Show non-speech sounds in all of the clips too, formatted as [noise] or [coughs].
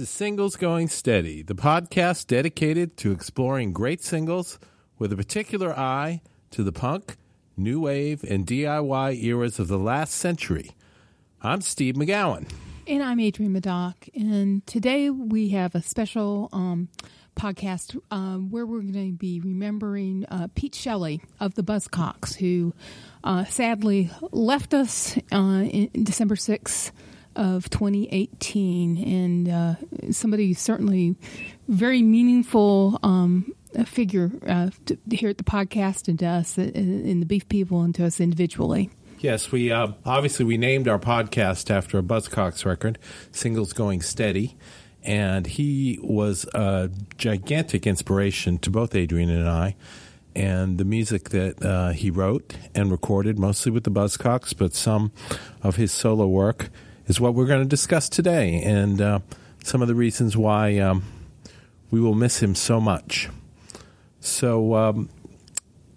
is Singles Going Steady, the podcast dedicated to exploring great singles with a particular eye to the punk, new wave, and DIY eras of the last century. I'm Steve McGowan. And I'm Adrienne Madoc. And today we have a special um, podcast um, where we're going to be remembering uh, Pete Shelley of the Buzzcocks, who uh, sadly left us uh, in December 6th of 2018. And uh, somebody certainly very meaningful um, figure uh, to, here at the podcast and to us uh, in the Beef People and to us individually. Yes, we uh, obviously we named our podcast after a Buzzcocks record, "Singles Going Steady," and he was a gigantic inspiration to both Adrienne and I. And the music that uh, he wrote and recorded, mostly with the Buzzcocks, but some of his solo work, is what we're going to discuss today, and uh, some of the reasons why um, we will miss him so much. So um,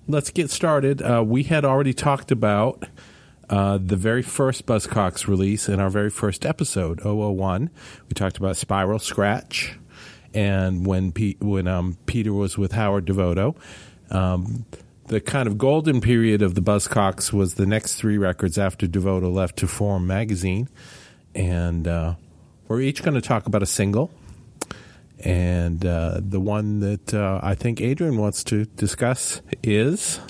let's get started. Uh, we had already talked about uh, the very first Buzzcocks release in our very first episode, 001. We talked about Spiral Scratch, and when Pe- when um, Peter was with Howard Devoto. Um, the kind of golden period of the Buzzcocks was the next three records after Devoto left to form Magazine, and uh, we're each going to talk about a single. And uh, the one that uh, I think Adrienne wants to discuss is [laughs]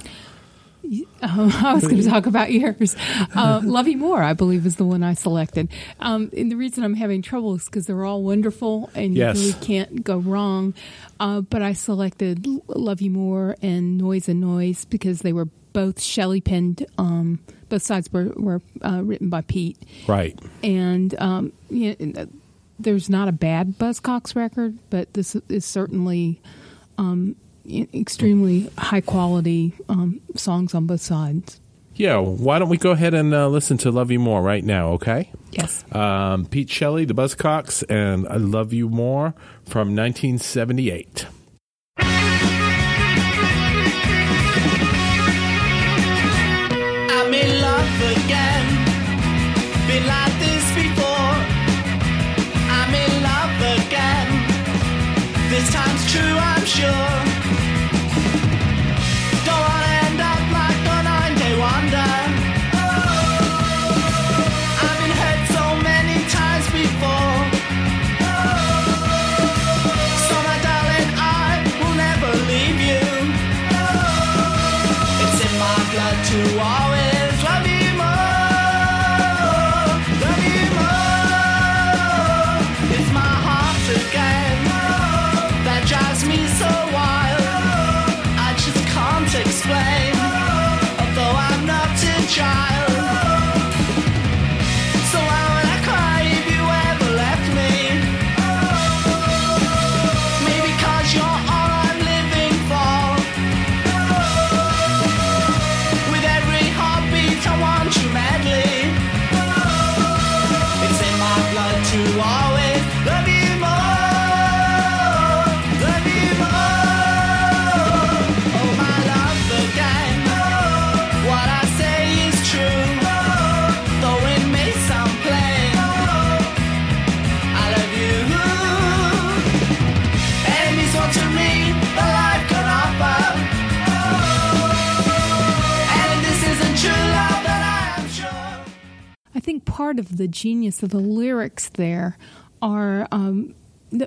Um, I was going to talk about yours. [laughs] Uh, Love You More, I believe, is the one I selected. Um, and the reason I'm having trouble is because they're all wonderful and Yes. you really can't go wrong. Uh, but I selected L- Love You More and Noise and Noise because they were both Shelley penned. Um, both sides were, were uh, written by Pete. right. And um, you know, there's not a bad Buzzcocks record, but this is certainly um, extremely high quality um, songs on both sides. Yeah, why don't we go ahead and uh, listen to Love You More right now, okay? Yes. Um, Pete Shelley, The Buzzcocks, and I Love You More from 1978. Sure. Part of the genius of the lyrics there are, um,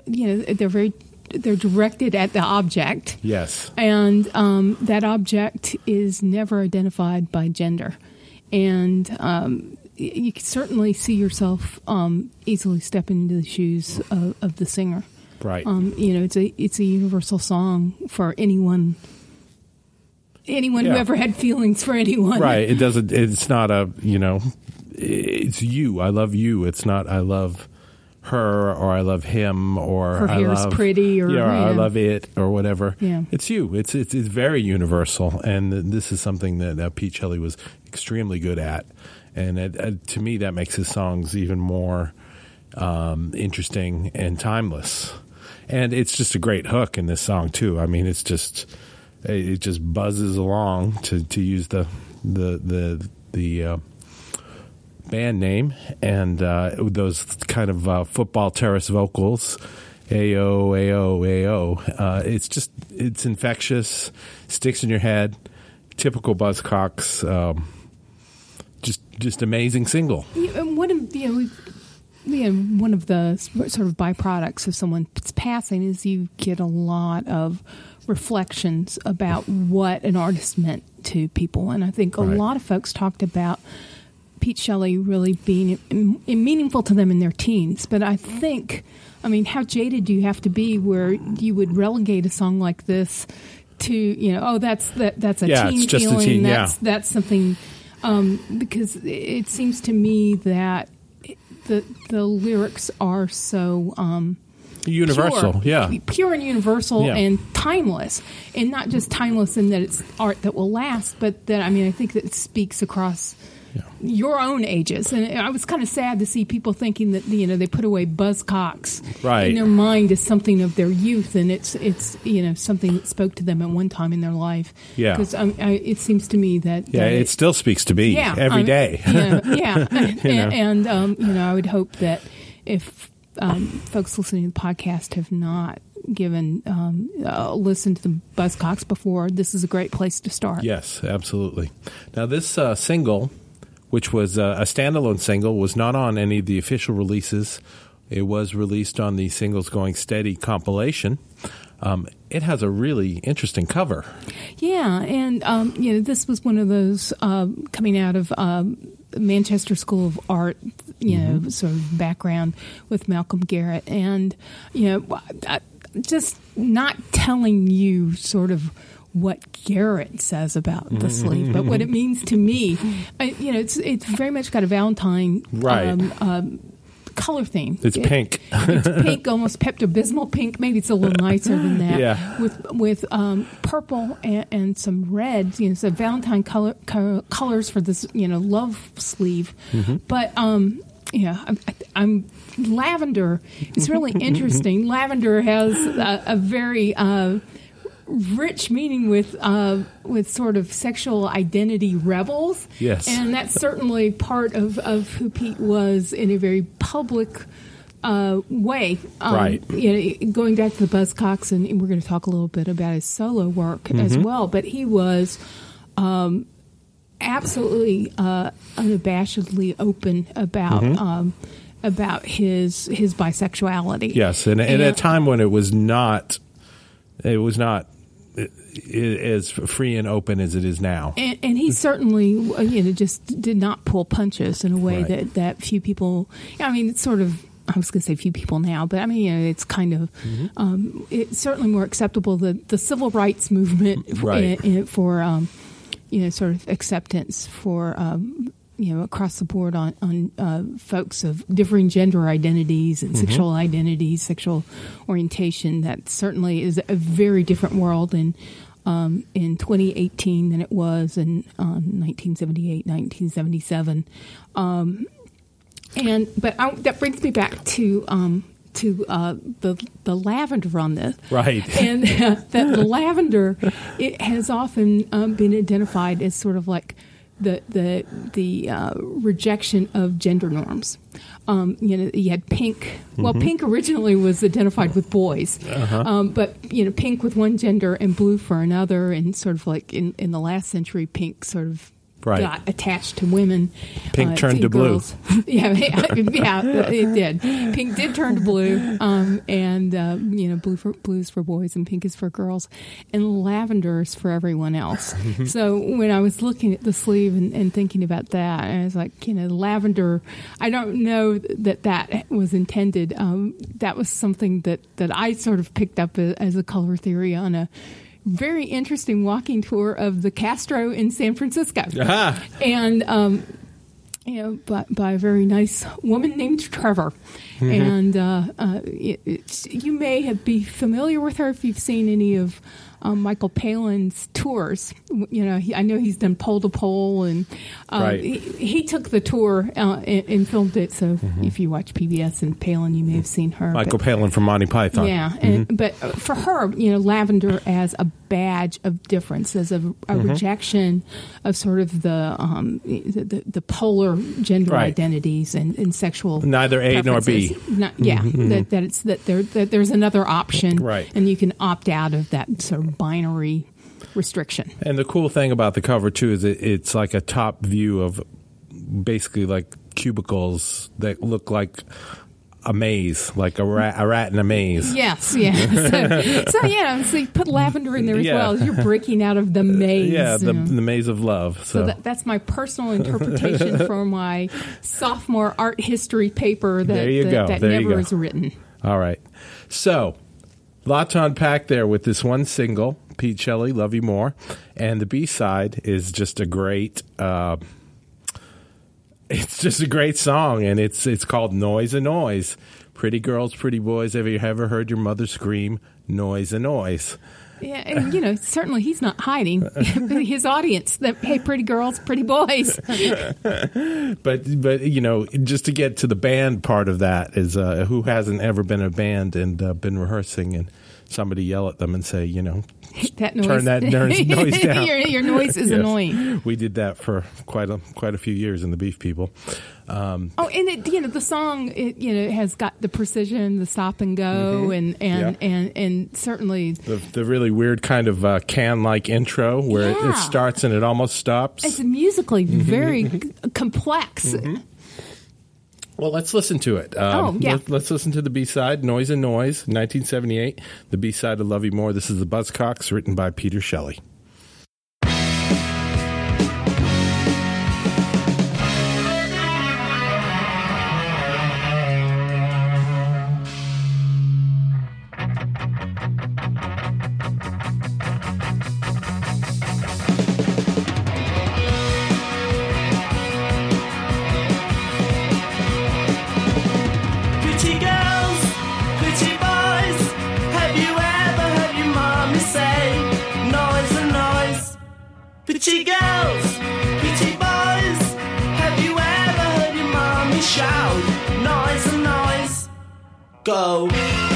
you know, they're very they're directed at the object, Yes. and um, that object is never identified by gender, and um, you can certainly see yourself um, easily stepping into the shoes of, of the singer. Right. Um, you know, it's a it's a universal song for anyone. Anyone who ever had feelings for anyone, right. It doesn't, it's not a, you know, it's you. I love you. It's not I love her or I love him or Her I hair's love, pretty or- yeah, I yeah. love it or whatever. Yeah. It's you. It's, it's, it's very universal. And this is something that, that Pete Shelley was extremely good at. And it, uh, to me, that makes his songs even more um, interesting and timeless. And it's just a great hook in this song too. I mean, it's just it just buzzes along to, to use the the the the uh, band name and uh, those kind of uh, football terrace vocals. Ayo, ayo, ayo. Uh, it's just, it's infectious, sticks in your head. Typical Buzzcocks. Um, just, just amazing single. You- and one of you know, we- know, one of the sort of byproducts of someone's passing is you get a lot of reflections about what an artist meant to people, and I think a Right. lot of folks talked about Pete Shelley really being im- im- meaningful to them in their teens. But I think, I mean, how jaded do you have to be where you would relegate a song like this to, you know, oh, that's that that's a Yeah, teen it's just a feeling. teen, yeah. that's that's something um, because it seems to me that the the lyrics are so um, Universal, pure, yeah. pure and universal Yeah. and timeless, and not just timeless in that it's art that will last, but that I mean I think that it speaks across your own ages. And I was kind of sad to see people thinking that you know they put away Buzzcocks Right. in their mind as something of their youth, and it's it's you know something that spoke to them at one time in their life. Yeah. because um, it seems to me that Yeah, that it still speaks to me yeah, every um, day. yeah, yeah. [laughs] [laughs] and, You know. and, um, you know, I would hope that if um, folks listening to the podcast have not given um, uh, listened to the Buzzcocks before, this is a great place to start. Yes, absolutely. Now, this uh, single, which was uh, a standalone single, was not on any of the official releases. It was released on the Singles Going Steady compilation. Um, it has a really interesting cover. Yeah, and um, you know, this was one of those um, coming out of um, Manchester School of Art, you know, sort of background with Malcolm Garrett, and you know, just not telling you sort of what Garrett says about the sleeve, but what it means to me. I, you know, it's it's very much got a Valentine Right. um, um, color theme. It's It- pink. it's [laughs] pink, almost Pepto Bismol pink. Maybe it's a little nicer than that. Yeah. With with um, purple and, and some reds. You know, so Valentine color, co- colors for this. You know, love sleeve. Mm-hmm. But um, yeah, I'm, I'm lavender. It's really [laughs] interesting. lavender has a, a very uh, rich meaning with uh, with sort of sexual identity rebels. Yes. and that's certainly part of, of who Pete was in a very public uh, way. Um, Right. You know, going back to the Buzzcocks, and we're going to talk a little bit about his solo work as well. But he was um, absolutely uh, unabashedly open about. Um, about his his bisexuality, Yes, and, and at a time when it was not, it was not as free and open as it is now. And, and he certainly, you know, just did not pull punches in a way Right. that, that few people. I mean, it's sort of. I was going to say few people now, but I mean, you know, it's kind of. Mm-hmm. Um, it's certainly more acceptable. The the civil rights movement Right. in- in- for, um, you know, sort of acceptance for. Um, you know, across the board on on uh, folks of differing gender identities and sexual identities, sexual orientation. That certainly is a very different world in um, in 2018 than it was in um, 1978, 1977. Um, and but I, that brings me back to um, to uh, the the lavender on this, Right. [laughs] And uh, that the [laughs] lavender it has often um, been identified as sort of like the the the uh, rejection of gender norms. Um, you know, you had pink. Well, pink originally was identified with boys, um, but you know, pink with one gender and blue for another, and sort of like in in the last century, pink sort of Right. got attached to women. Pink turned to blue. [laughs] yeah, [laughs] yeah, it did. Pink did turn to blue, um, and uh, you know, blue for blues for boys, and pink is for girls, and lavender is for everyone else. [laughs] so when I was looking at the sleeve and, and thinking about that, I was like, you know, lavender. I don't know that that was intended. Um, that was something that that I sort of picked up as a color theory on a. Very interesting walking tour of the Castro in San Francisco Aha. and um, you know, by, by a very nice woman named Trevor. [laughs] And uh, uh, it, you may have be familiar with her if you've seen any of um, Michael Palin's tours. You know, he, I know he's done pole to pole, and uh, Right. he, he took the tour uh, and, and filmed it. So if you watch PBS and Palin, you may have seen her. Michael but- Palin from Monty Python. yeah, and, but uh, for her, you know, lavender as a badge of difference, as a, a Mm-hmm. rejection of sort of the um, the, the, the polar gender Right. identities and, and sexual Neither A nor B. Mm-hmm. Not- yeah, that, that it's that there that there's another option, Right. And you can opt out of that sort of binary restriction. And the cool thing about the cover too is it, it's like a top view of basically like cubicles that look like a maze, like a rat, a rat in a maze. Yes, yeah. [laughs] So, so yeah, so you put lavender in there as Yeah. well. as You're breaking out of the maze. Yeah, the, you know. the maze of love. So, So that, that's my personal interpretation [laughs] for my sophomore art history paper that, There you that, go, that there you never go. is written. all right. So, lot to unpack there with this one single, Pete Shelley, "Love You More," and the B side is just a great. Uh, it's just a great song, and it's it's called "Noise and Noise." Pretty girls, pretty boys. Have you ever heard your mother scream "Noise and Noise"? Yeah, and you know, certainly he's not hiding [laughs] his audience. That hey, pretty girls, pretty boys. [laughs] but but you know just to get to the band part of that is uh, who hasn't ever been a band and uh, been rehearsing and somebody yell at them and say you know [laughs] That noise. Turn [laughs] that noise- down. your, [laughs] your noise is Yes. annoying. we did that for quite a quite a few years in the beef people um, Oh, and it, you know the song, it, you know, has got the precision, the stop and go, and and, Mm-hmm. Yeah. and and certainly the, the really weird kind of uh, can like intro where it, Yeah. it starts and it almost stops it's musically Mm-hmm. very complex. Well let's listen to it. Um, Oh, yeah. let, us listen to the b-side noise and noise 1978 the b-side of love you more this is the buzzcocks written by peter shelley go.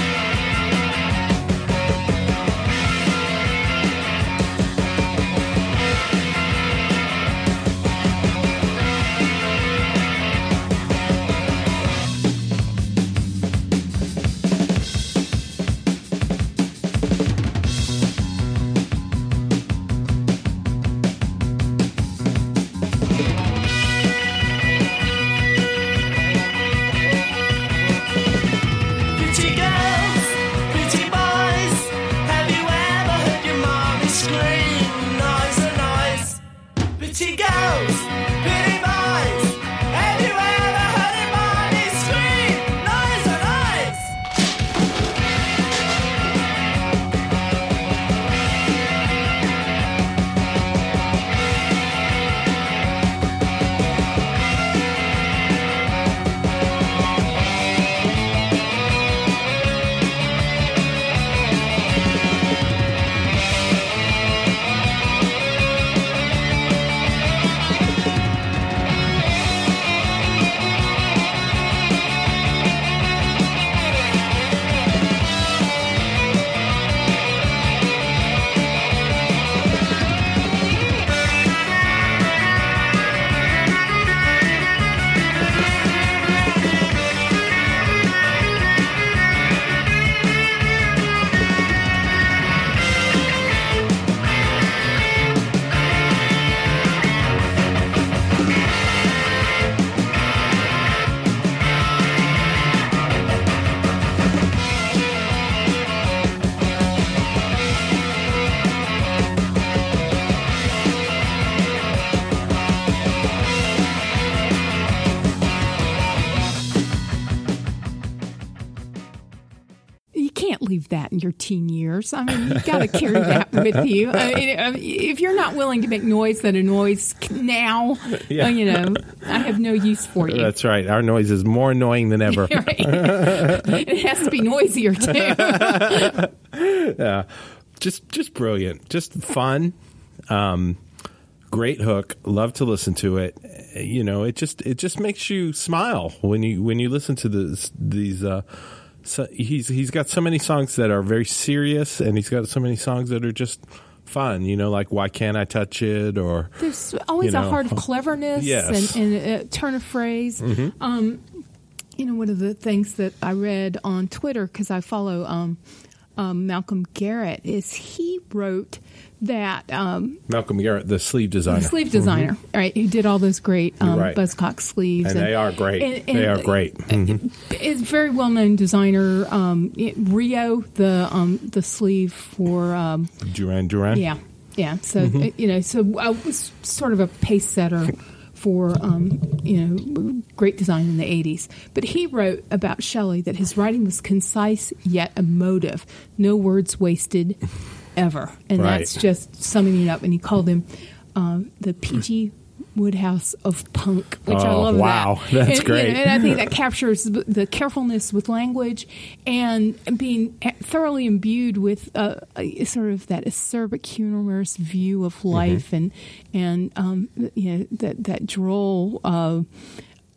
That in your teen years. I mean, you've got to carry that [laughs] with you. I mean, if you're not willing to make noise that annoys now, Yeah. uh, you know, I have no use for you. That's right. Our noise is more annoying than ever. [laughs] Right? it has to be noisier too. [laughs] yeah, just just brilliant, just fun. Um, great hook. Love to listen to it. Uh, You know, it just it just makes you smile when you when you listen to this these. Uh, so he's he's got so many songs that are very serious, and he's got so many songs that are just fun. You know, like "Why Can't I Touch It?" or There's always You a heart of cleverness Yes. and, and a turn of phrase. Um, you know, one of the things that I read on Twitter because I follow um, um, Malcolm Garrett is he wrote that um, Malcolm Garrett, the sleeve designer. the sleeve designer, right? Who did all those great um, right. Buzzcock sleeves, and they are great. and- and- they are great. Mhm. Is very well known designer. Um, it- Rio, the um, the sleeve for um, Duran Duran. yeah, yeah. So Mm-hmm. uh, you know, so I was sort of a pace setter for um, you know great design in the '80s. But he wrote about Shelley that his writing was concise yet emotive, no words wasted, ever, and Right. that's just summing it up. And he called him um, the PG. Wodehouse of punk, which I Oh, love. wow. that. [laughs] That's And, you great. know, and I think that captures the carefulness with language and being thoroughly imbued with uh, a, sort of that acerbic, humorous view Mm-hmm. of life and and um, you know that that droll uh,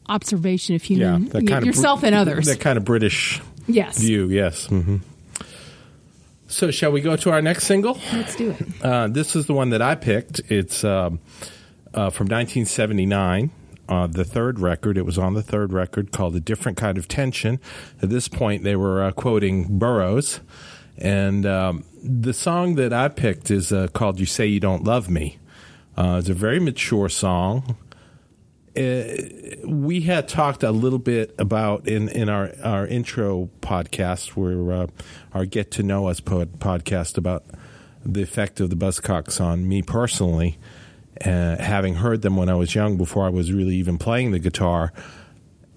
observation of Yeah, human that kind of yourself Br- and others. That kind of British yes, view. Yes. hmm So, shall we go to our next single? let's do it. Uh, this is the one that I picked. It's um, uh, from 1979. Uh, the third record. It was on the third record called "A Different Kind of Tension." At this point, they were uh, quoting Burroughs, and um, the song that I picked is uh, called "You Say You Don't Love Me." Uh, it's a very mature song. Uh, we had talked a little bit about in, in our, our intro podcast, where uh, our Get to Know Us pod, podcast about the effect of the Buzzcocks on me personally. Uh, having heard them when I was young, before I was really even playing the guitar,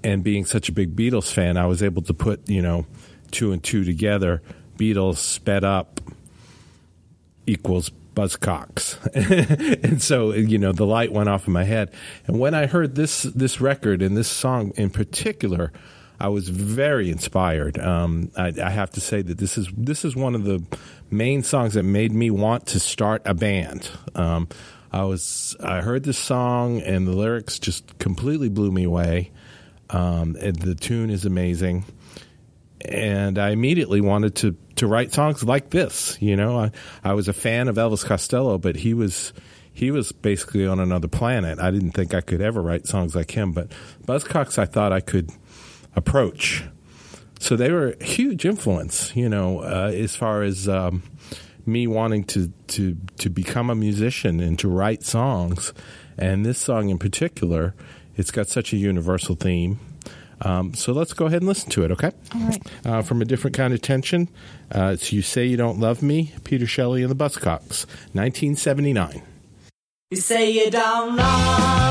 and being such a big Beatles fan, I was able to put you know two and two together. Beatles sped up equals Buzzcocks, [laughs] and so you know the light went off in my head. And when I heard this this record and this song in particular, I was very inspired. Um, I, I have to say that this is this is one of the main songs that made me want to start a band. Um, I was I heard this song and the lyrics just completely blew me away. Um, the tune is amazing, and I immediately wanted to to write songs like this. You know, I, I was a fan of Elvis Costello, but he was he was basically on another planet. I didn't think I could ever write songs like him, but Buzzcocks I thought I could approach. So they were a huge influence, you know, uh, as far as um, me wanting to, to to become a musician and to write songs. And this song in particular, it's got such a universal theme. Um, so let's go ahead and listen to it, okay? All right. Uh, from a different kind of tension, uh, it's You Say You Don't Love Me, Peter Shelley and the Buzzcocks, 1979. You say you don't love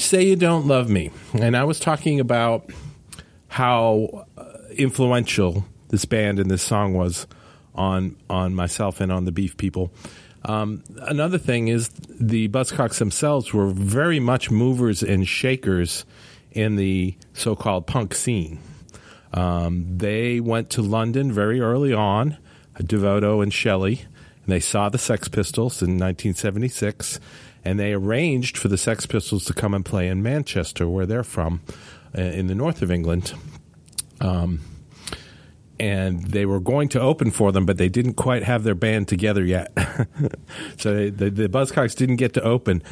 you say you don't love me. And I was talking about how uh, influential this band and this song was on on myself and on the Beef People. Um, another thing is the Buzzcocks themselves were very much movers and shakers in the so-called punk scene. Um, they went to London very early on, Devoto and Shelley, and they saw the Sex Pistols in 1976, and they arranged for the Sex Pistols to come and play in Manchester, where they're from, uh, in the north of England. Um, and they were going to open for them, but they didn't quite have their band together yet. [laughs] so the, the Buzzcocks didn't get to open.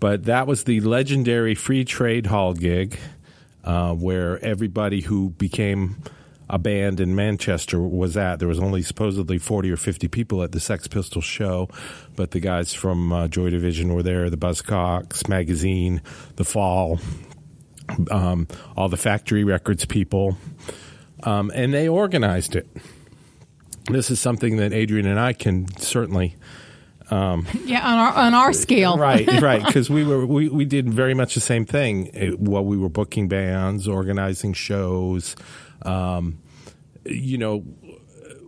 But that was the legendary Free Trade Hall gig, uh, where everybody who became a band in Manchester was at. There was only supposedly 40 or 50 people at the Sex Pistols show, but the guys from uh, Joy Division were there, the Buzzcocks, Magazine, The Fall, um, all the Factory Records people, um, and they organized it. This is something that Adrienne and I can certainly [laughs] Yeah, on our on our scale. right, [laughs] right, because we were we, we did very much the same thing while we were booking bands, organizing shows. Um, you know,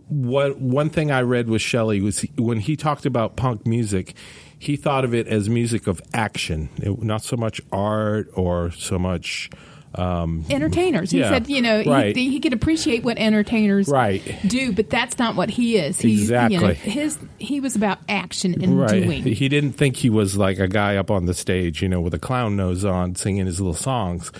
what one thing I read with Shelley was he, when he talked about punk music, he thought of it as music of action, it, not so much art or so much um, entertainers. He yeah, said, you know, right. he, he could appreciate what entertainers Right. do, but that's not what he is. He, You know, Exactly. his he was about action and right. doing. He didn't think he was like a guy up on the stage, you know, with a clown nose on, singing his little songs.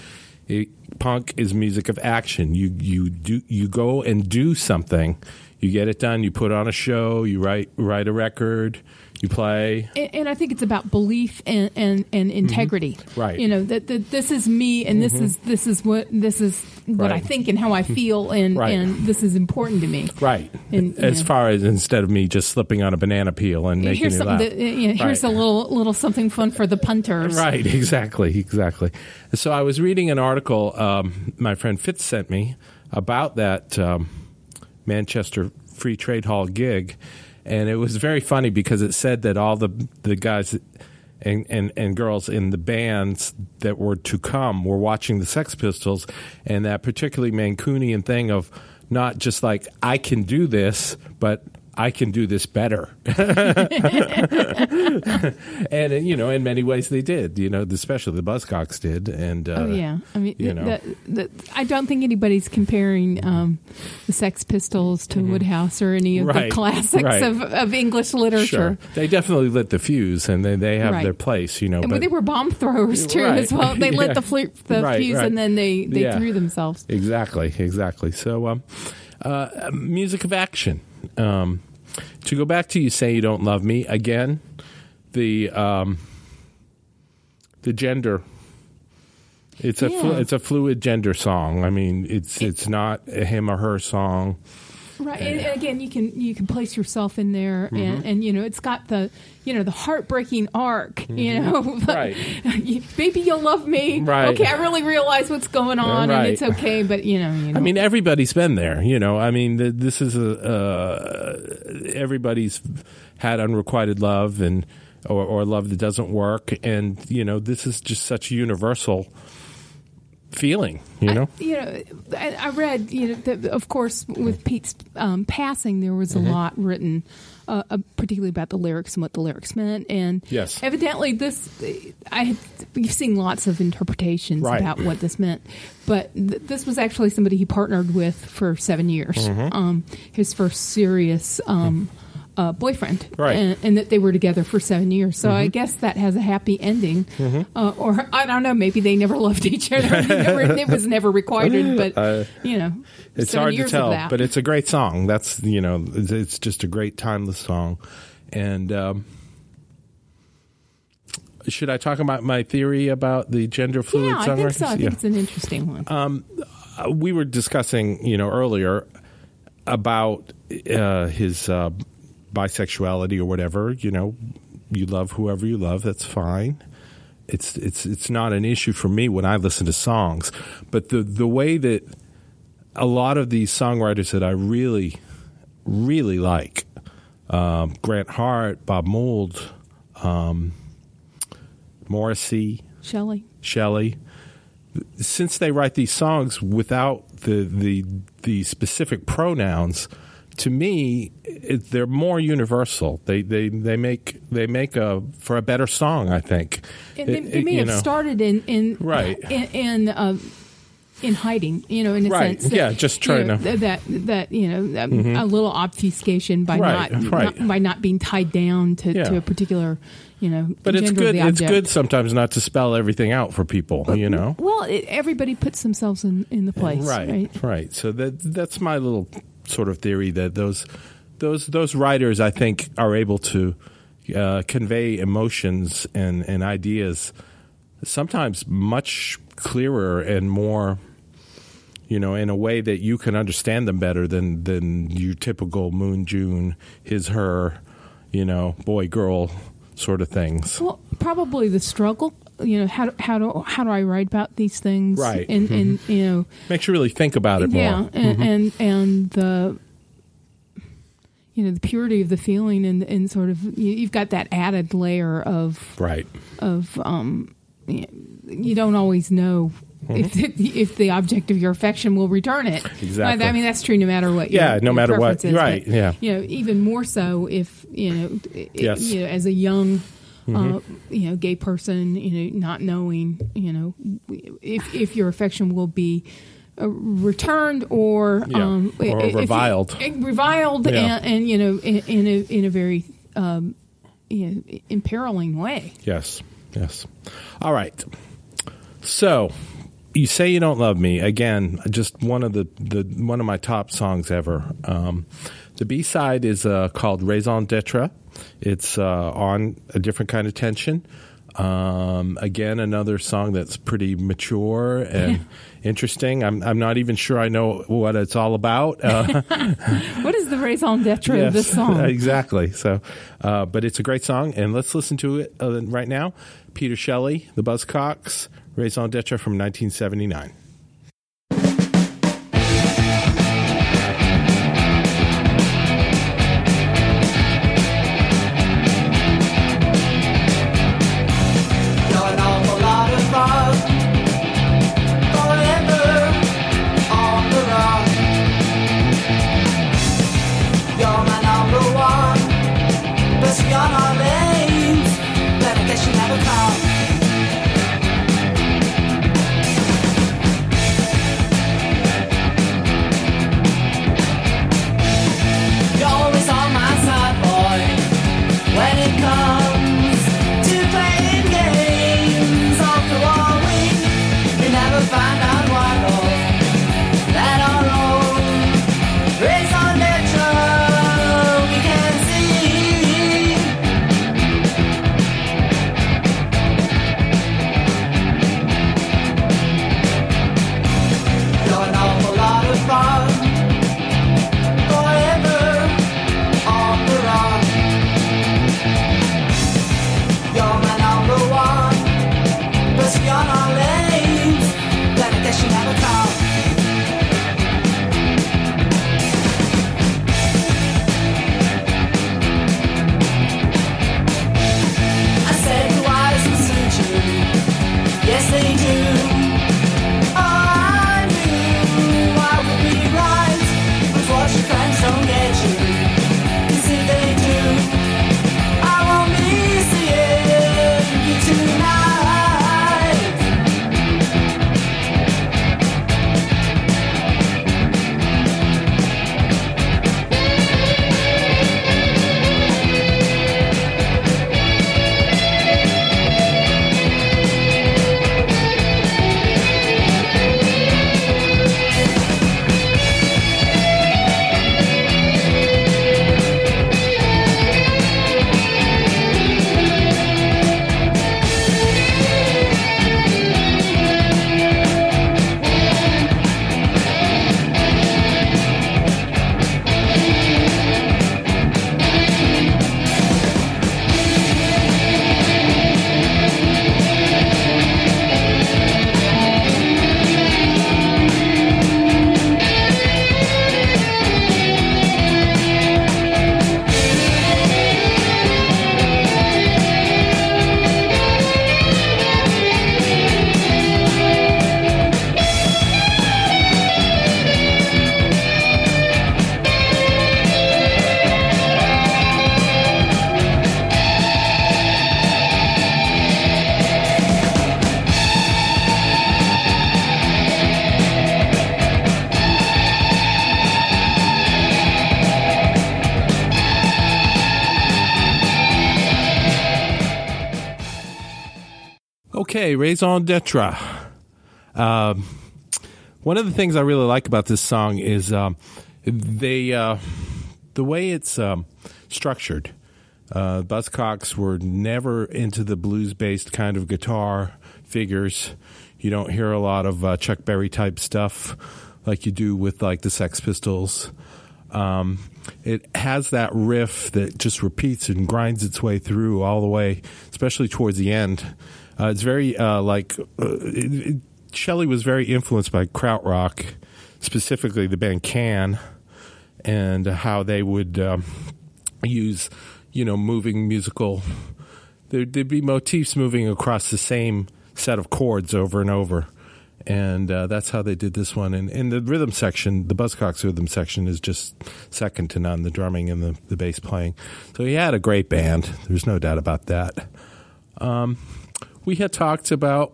Punk is music of action. You you do you go and do something. You get it done. You put on a show. You write write a record. You play. and, and I think it's about belief and and, and integrity. Mm-hmm. Right. Mm-hmm. You know that, that this is me, and this is this is what this is what I think and how I feel, [laughs] and Right. and this is important to me. Right. And, as know. far as instead of me just slipping on a banana peel and making Here's you laugh. the, you know, here's Right. a little little something fun for the punters. Right, [laughs] exactly, exactly. So I was reading an article um, my friend Fitz sent me about that um, Manchester Free Trade Hall gig, and it was very funny because it said that all the the guys and, and, and girls in the bands that were to come were watching the Sex Pistols, and that particularly Mancunian thing of not just like I can do this, but I can do this better. [laughs] and uh, you know, in many ways, they did. You know, especially the Buzzcocks did. And uh, Oh yeah, I mean, you know. the, the, I don't think anybody's comparing um, the Sex Pistols to Wodehouse or any of Mm-hmm. Right, the classics right. of, of English literature. sure, they definitely lit the fuse, and they they have Right. their place. You know, And but they were bomb throwers too, as well. They lit [laughs] Yeah. the, flu- the fuse and then they, they Yeah. threw themselves. Exactly, exactly. So, um, uh, music of action. Um, to go back to you say you don't love me again, the um, the gender. It's a flu- it's a fluid gender song. I mean, it's it's not a him or her song. Right, and, and again, you can you can place yourself in there, Mm-hmm. and, and you know it's got the you know the heartbreaking arc. You know, [laughs] Mm-hmm. Right. [laughs] Maybe you'll love me. Right. Okay, I really realize what's going on, Right. and it's okay. But you know, you know. I mean, everybody's been there. You know, I mean, th- this is a uh, everybody's had unrequited love and or, or love that doesn't work, and you know, this is just such a universal feeling. You know, I, you know, I, I read, you know, that of course, with Pete's um, passing, there was a Mm-hmm. lot written, uh, uh, particularly about the lyrics and what the lyrics meant. And Yes. evidently, this I had you've seen lots of interpretations Right. about what this meant, but th- this was actually somebody he partnered with for seven years. Mm-hmm. Um, his first serious. Um, uh, boyfriend, Right. Mm-hmm. and, and that they were together for seven years. So I guess that has a happy ending, uh, or I don't know. Maybe they never [laughs] loved each other. Never, it was never requited, but [laughs] you know, Uh, it's seven hard to tell, but it's a great song. That's you know, it's, it's just a great timeless song. And um, should I talk about my theory about the gender fluid yeah, I think so. I think Yeah. it's an interesting one. Uh, we were discussing, you know, earlier about uh, his uh, bisexuality or whatever. You know, you love whoever you love. That's fine. It's it's it's not an issue for me when I listen to songs, but the the way that a lot of these songwriters that I really really like, um, Grant Hart, Bob Mould, um, Morrissey, Shelley. Shelley, since they write these songs without the the the specific pronouns, to me, it, they're more universal. They they they make they make a for a better song. I think. And they, It- they may have know. started in in Right. in, in uh, in hiding, you know, in a Right. sense. Yeah, just trying you know, to- Mm-hmm. that that you know that a little obfuscation by Right, not, right. not by not being tied down to, Yeah. to a particular you know. But it's good. It's good sometimes not to spell everything out for people. You know. Well, it, everybody puts themselves in, in the place, right, right? right. So that that's my little sort of theory that those those those writers I think are able to uh, convey emotions and and ideas sometimes much clearer and more you know in a way that you can understand them better than than your typical moon june his her you know boy girl sort of things Well, probably the struggle. You know, how do, how do how do I write about these things? Right. And and you know, makes you really think about it yeah, more and, and and the you know the purity of the feeling and and sort of you, you've got that added layer of right of um you don't always know. If the, if the object of your affection will return it, Mm-hmm. Exactly. I mean that's true no matter what. You. Yeah, no matter what. preference Right, but, yeah. You know, even more so if you know, Yes. you know, as a young uh, you know, gay person, you know, not knowing, you know, if if your affection will be uh, returned or Yeah, um, or if reviled. eh, reviled, Yeah. and, and you know, in, in a in a very um, you know, imperiling way. Yes, yes. All right. So, you say you don't love me again. Just one of the, the one of my top songs ever. Um, the B side is uh, called Raison d'être. It's uh, on a different kind of tension. Um, again, another song that's pretty mature and [laughs] interesting. I'm I'm not even sure I know what it's all about. Uh, [laughs] What is the raison d'être of this [laughs] song? exactly. So, uh, but it's a great song, and let's listen to it uh, right now. Peter Shelley, The Buzzcocks, Raison d'être from 1979. Raison d'être. Um, one of the things I really like about this song is um, they uh, the way it's um, structured. Uh, Buzzcocks were never into the blues based kind of guitar figures. You don't hear a lot of uh, Chuck Berry type stuff like you do with like the Sex Pistols. Um, it has that riff that just repeats and grinds its way through all the way, especially towards the end. Uh, it's very uh, like uh, it, it, Shelley was very influenced by krautrock, specifically the band Can, and how they would um, use, you know, moving musical. There'd, there'd be motifs moving across the same set of chords over and over and uh, that's how they did this one. And in the rhythm section, the Buzzcocks rhythm section is just second to none. The drumming and the, the bass playing. So he had a great band. There's no doubt about that. Um, we had talked about,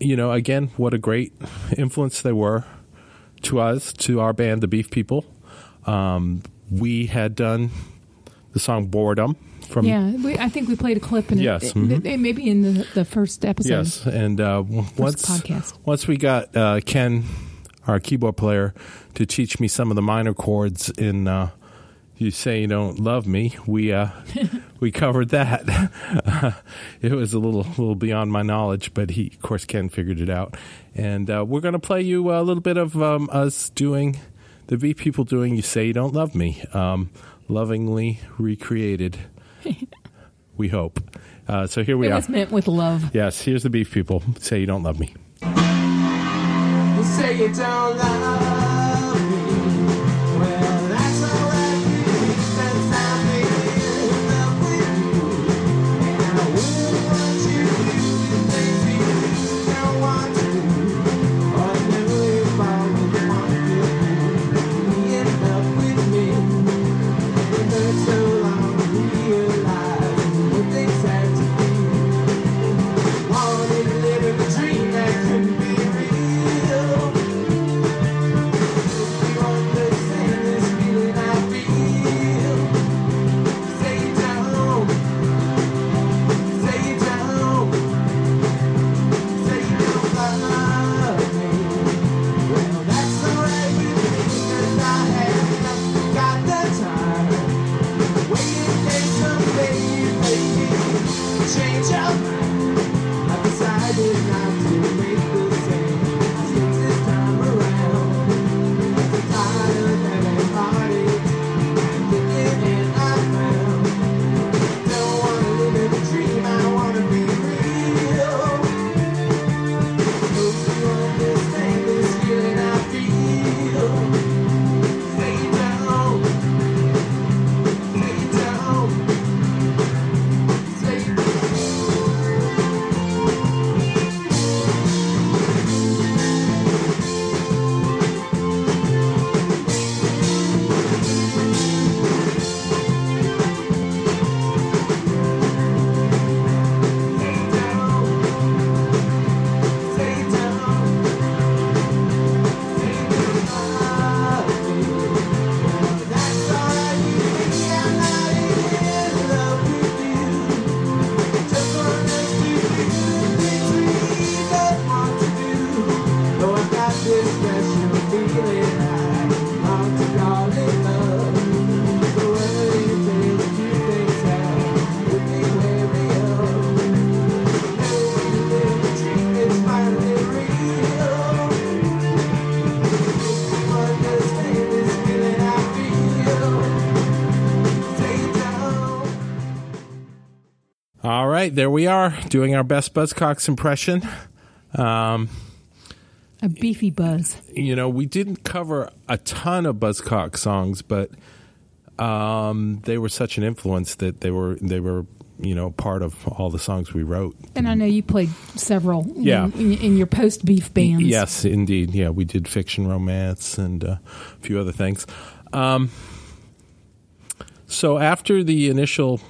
you know, again, what a great influence they were to us, to our band, the Beef People. Um, we had done the song Boredom from. yeah, we, I think we played a clip in Yes, it, mhm. it- maybe in the, the first episode. Yes, and uh, once podcast. once we got uh, Ken, our keyboard player, to teach me some of the minor chords in uh, "You Say You Don't Love Me," we uh, [laughs] we covered that. [laughs] it was a little little beyond my knowledge, but he, of course, Ken figured it out. And uh, we're going to play you a little bit of um, us doing the V people doing "You Say You Don't Love Me," um, lovingly recreated. [laughs] we hope. Uh, so here we It are. was meant with love. Yes, here's the beef people. Say you don't love me. You say you don't love right, there we are, doing our best Buzzcocks impression. Um, A beefy buzz. you know, we didn't cover a ton of Buzzcock songs, but um, they were such an influence that they were they were you know part of all the songs we wrote. And I know you played several in- Yeah. in, in your post beef bands. Yes, indeed. Yeah, we did fiction, romance, and uh, a few other things. Um, so after the initial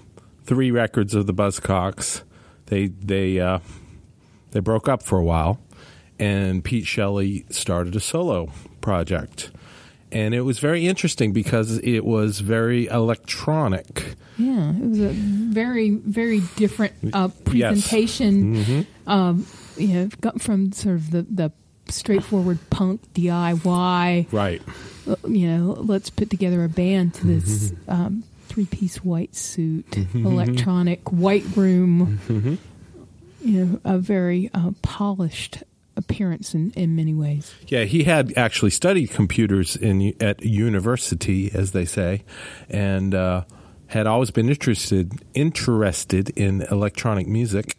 three records of the Buzzcocks, they they uh, they broke up for a while, and Pete Shelley started a solo project. And it was very interesting because it was very electronic. Yeah, it was a very, very different uh, Yes. presentation. Um, you know, got from sort of the, the straightforward punk DIY. Right. uh, You know, let's put together a band to this um, three piece white suit, [laughs] electronic white room. You know, a very uh, polished appearance in, in many ways. Yeah, he had actually studied computers in at university, as they say, and uh, had always been interested interested in electronic music,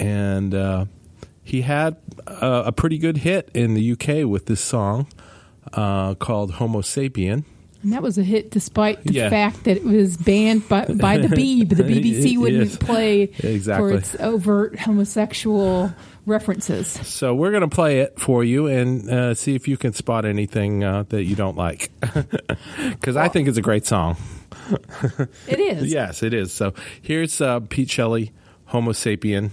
and uh, he had a, a pretty good hit in the UK with this song uh, called "Homo Sapien," And that was a hit despite the Yeah. fact that it was banned by, by the Beeb. The BBC [laughs] wouldn't Yes. play Exactly. for its overt homosexual references. So we're going to play it for you and uh, see if you can spot anything uh, that you don't like. [laughs] Because I think it's a great song. [laughs] It is. Yes, it is. So here's uh, Pete Shelley, Homo Sapien,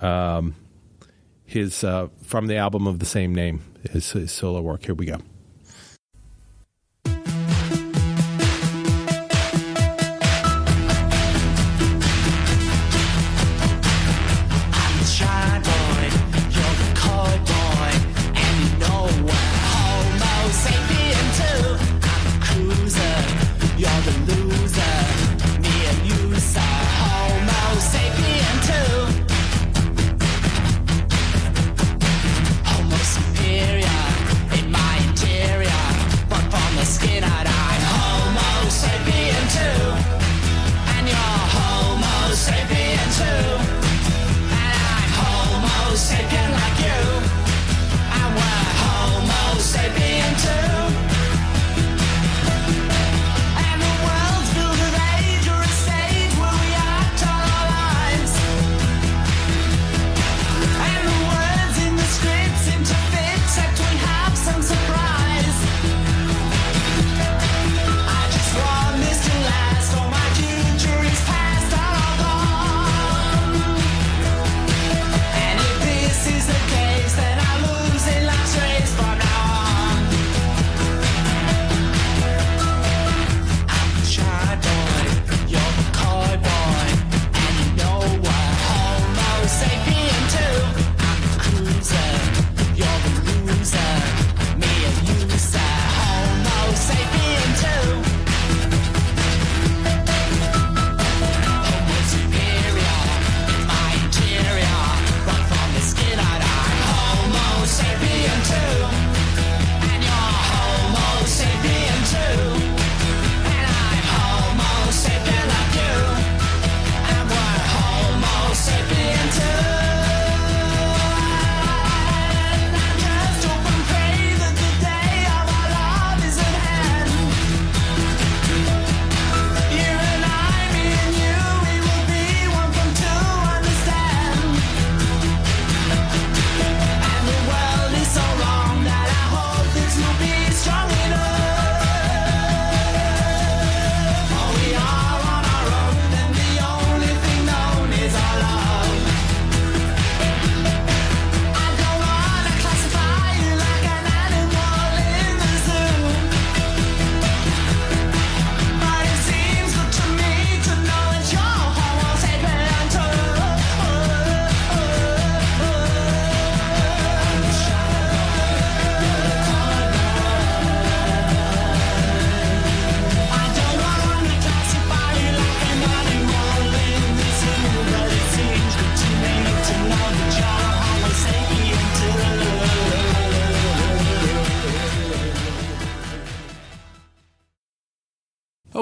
um, his uh, from the album of the same name, his, his solo work. Here we go.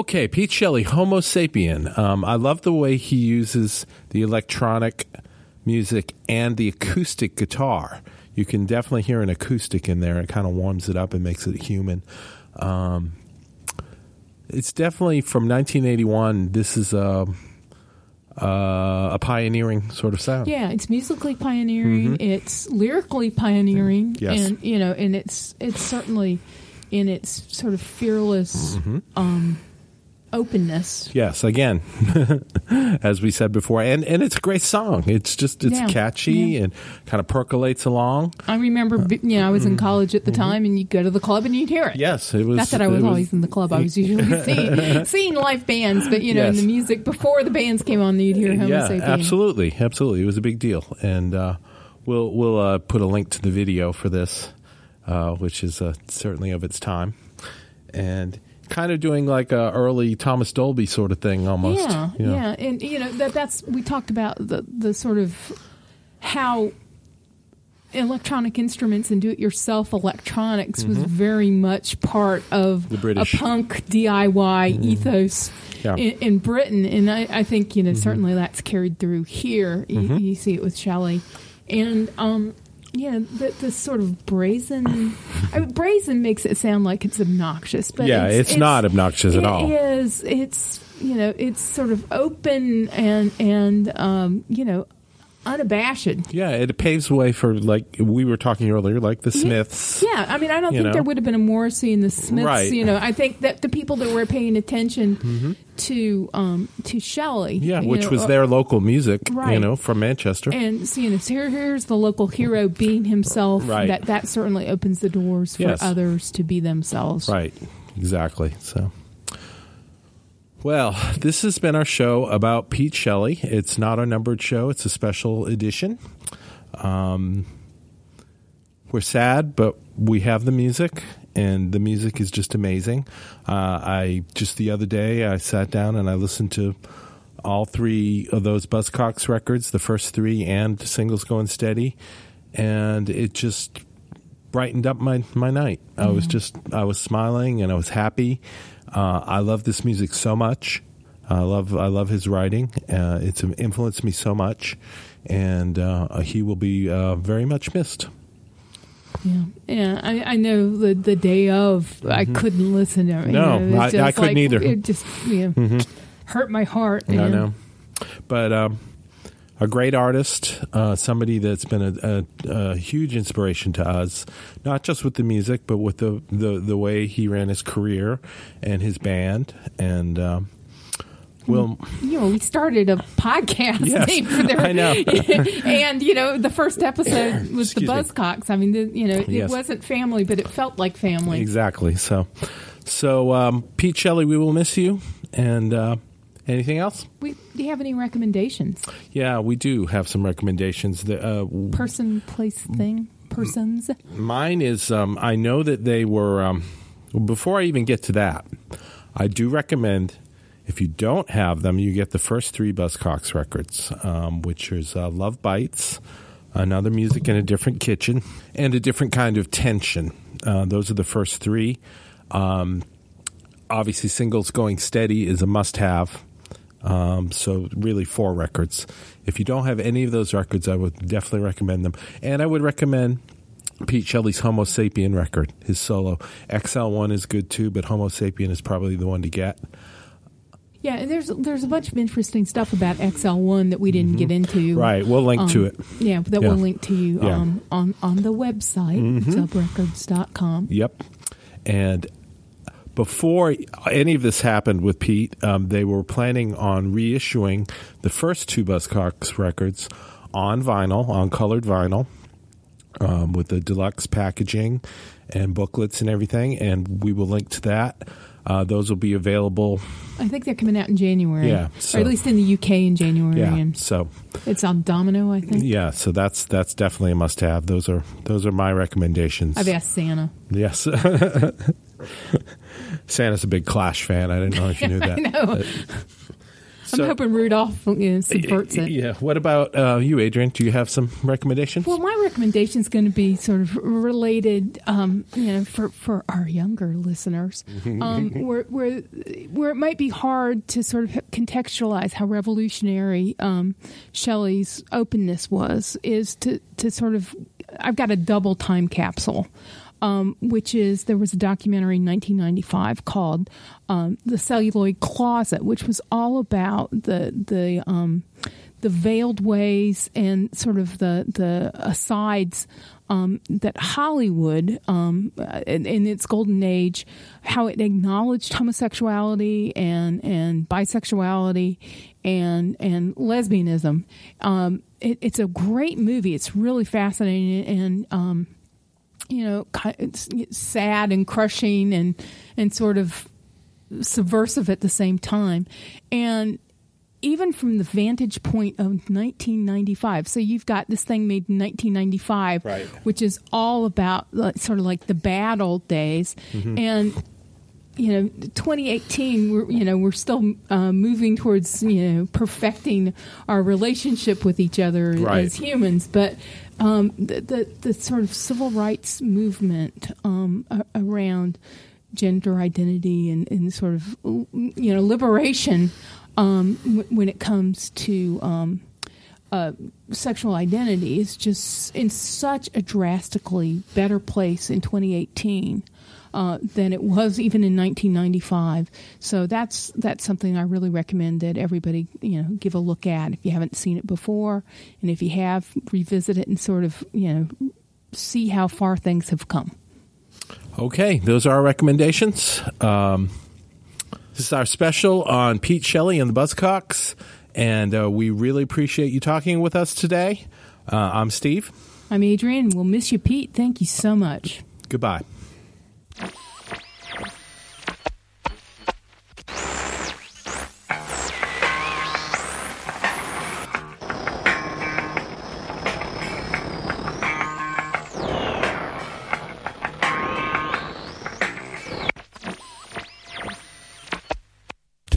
Okay, Pete Shelley, Homo Sapien. Um, I love the way he uses the electronic music and the acoustic guitar. You can definitely hear an acoustic in there. It kind of warms it up and makes it human. Um, it's definitely from 1981. This is a uh, a pioneering sort of sound. Yeah, it's musically pioneering. It's lyrically pioneering, Mm-hmm. Yes. and you know, and it's it's certainly in its sort of fearless Mm-hmm. um, openness. Yes, again, [laughs] as we said before, and and it's a great song. It's just it's Yeah, catchy yeah. and kind of percolates along. I remember, bi- you know, I was in college at the time, and you'd go to the club and you'd hear it. Mm-hmm. Yes, it was. Not that I it was, always in the club. I was usually [laughs] seeing, seeing live bands, but you know, in the music before the bands came on, you'd hear Homo yeah, sapien. absolutely, absolutely. It was a big deal, and uh, we'll we'll uh, put a link to the video for this, uh, which is uh, certainly of its time, and kind of doing like a early Thomas Dolby sort of thing almost. Yeah, you know. yeah, and you know that that's we talked about the the sort of how electronic instruments and do-it-yourself electronics was very much part of Mm-hmm. The British. a punk DIY ethos Yeah. Mm-hmm. in, in Britain, and I, I think you know certainly that's carried through here. You, you see it with Shelley, and um, know, the, the sort of brazen. I mean, brazen makes it sound like it's obnoxious, but yeah, it's, not obnoxious at all. It is. It's you know, it's sort of open and and um, you know, unabashed. Yeah, it paves the way for like we were talking earlier, like the Smiths. Yeah, I mean, I don't think know? there would have been a Morrissey and the Smiths. Right. You know, I think that the people that were paying attention to um, to Shelley, Yeah, which know, was uh, their local music, you know, from Manchester. and so, you here, here's the local hero being himself. Right. That that certainly opens the doors for Yes. others to be themselves. Right, exactly. So, well, this has been our show about Pete Shelley. It's not a numbered show; it's a special edition. Um, we're sad, but we have the music, and the music is just amazing. Uh, I just the other day I sat down and I listened to all three of those Buzzcocks records, the first three and singles going steady, and it just brightened up my my night. I was just I was smiling and I was happy. Uh, I love this music so much. I love I love his writing. Uh, it's influenced me so much, and uh, he will be uh, very much missed. Yeah, yeah. I, I know the the day of, I couldn't listen to it. Mm-hmm. No, know, I- I couldn't like- either. Mm-hmm. It just you know, hurt my heart. I man. know, but um, a great artist, uh, somebody that's been a, a, a huge inspiration to us, not just with the music, but with the the, the way he ran his career and his band, and um, well, you know, we started a podcast Yes, [laughs] named for their, I know. [laughs] and you know, the first episode [coughs] was the Excuse me. Buzzcocks. I mean, the, you know, Yes. it wasn't family, but it felt like family. exactly. So, so um, Pete Shelley, we will miss you. And uh, anything else? We, do you have any recommendations? Yeah, we do have some recommendations. The, uh, Person, place, thing, persons. Mine is um, I know that they were um, before I even get to that, I do recommend if you don't have them, you get the first three Buzzcocks records, um, which is uh, Love Bites, Another Music in a Different Kitchen, and a different kind of tension. Uh, those are the first three. Um, obviously, singles going steady is a must have. Um, so really four records. If you don't have any of those records, I would definitely recommend them. And I would recommend Pete Shelley's Homo Sapien record, his solo. XL1 is good too, but Homo Sapien is probably the one to get. Yeah, and there's there's a bunch of interesting stuff about XL1 that we didn't get into. Mm-hmm. Right, we'll link to Um, it. Yeah, that Yeah. we'll link to you Yeah. Mm-hmm. um, on on the website zubrecords.com. Yep. And before any of this happened with Pete, um, they were planning on reissuing the first two Buzzcocks records on vinyl, on colored vinyl, um, with the deluxe packaging and booklets and everything. And we will link to that. Uh, those will be available. I think they're coming out in January. Yeah, or at least in the UK in January. Yeah. And So it's on Domino, I think. yeah, so that's that's definitely a must have. Those are those are my recommendations. I've asked Santa. Yes. [laughs] Santa's a big Clash fan. I didn't know if you knew [laughs] that. I know. I'm hoping Rudolph you know, subverts it. Yeah. What about uh, you, Adrienne? Do you have some recommendations? Well, my recommendation is going to be sort of related, um, you know, for, for our younger listeners, um, where, where where it might be hard to sort of contextualize how revolutionary um, Shelley's openness was, is to to sort of I've got a double time capsule. Um, which is there was a documentary in 1995 called um, "The Celluloid Closet," which was all about the the um, the veiled ways and sort of the the asides um, that Hollywood um, in, in its golden age, how it acknowledged homosexuality and and bisexuality and and lesbianism. Um, it, it's a great movie. It's really fascinating and. You know, ki- it's it's sad and crushing and and sort of subversive at the same time, and even from the vantage point of 1995. So you've got this thing made in 1995, Right. which is all about like, sort of like the bad old days, Mm-hmm. and you know 2018 we're you know we're still uh, moving towards you know perfecting our relationship with each other Right. as humans but um, the, the the sort of civil rights movement um, around gender identity and, and sort of you know liberation um, w- when it comes to um, uh, sexual identity is just in such a drastically better place in 2018 uh, than it was even in 1995. So that's that's something I really recommend that everybody you know give a look at if you haven't seen it before, and if you have, revisit it and sort of you know see how far things have come. Okay, those are our recommendations. Um, this is our special on Pete Shelley and the Buzzcocks, and uh, we really appreciate you talking with us today. Uh, I'm Steve. I'm Adrienne. We'll miss you, Pete. Thank you so much. Goodbye.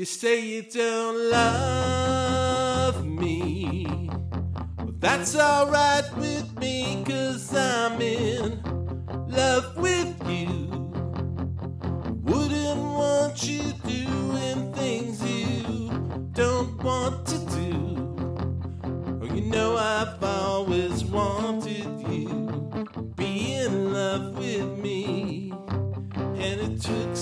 You say you don't love me. Well, that's alright with me, cause I'm in love with you. Wouldn't want you doing things you don't want to do. Oh, you know I've always wanted you. To be in love with me. And it took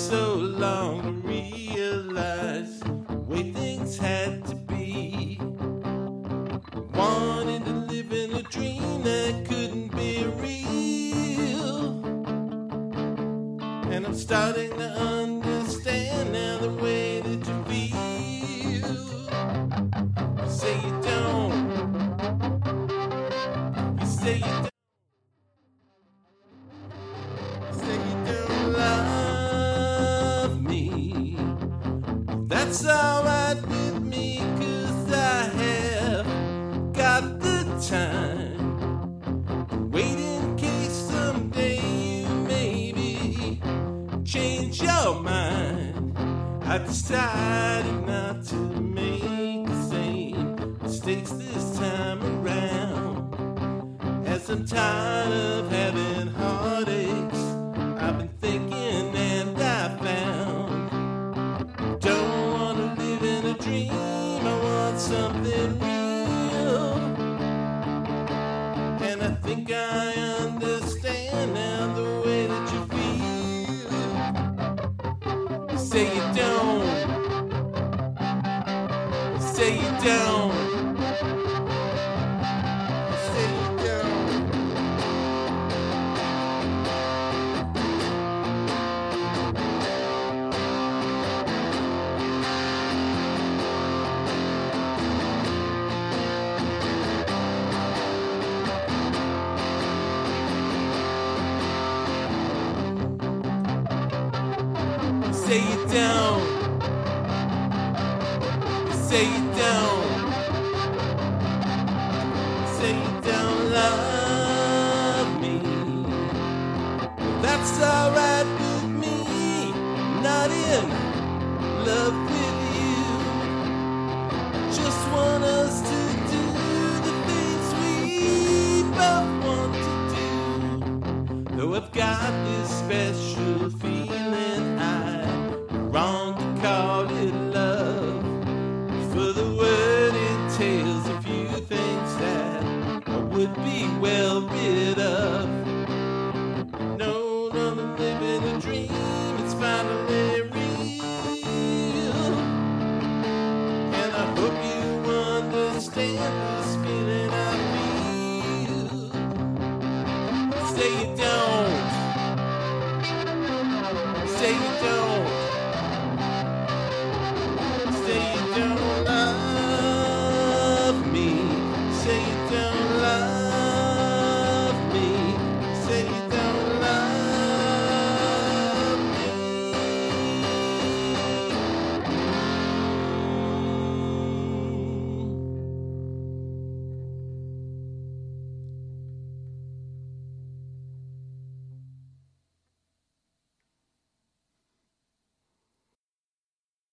I'm starting to understand say you don't. Say you don't. Say you don't love me. Well, that's alright with me. Not in love with you. Just want us to do the things we both want to do. Though I've got this special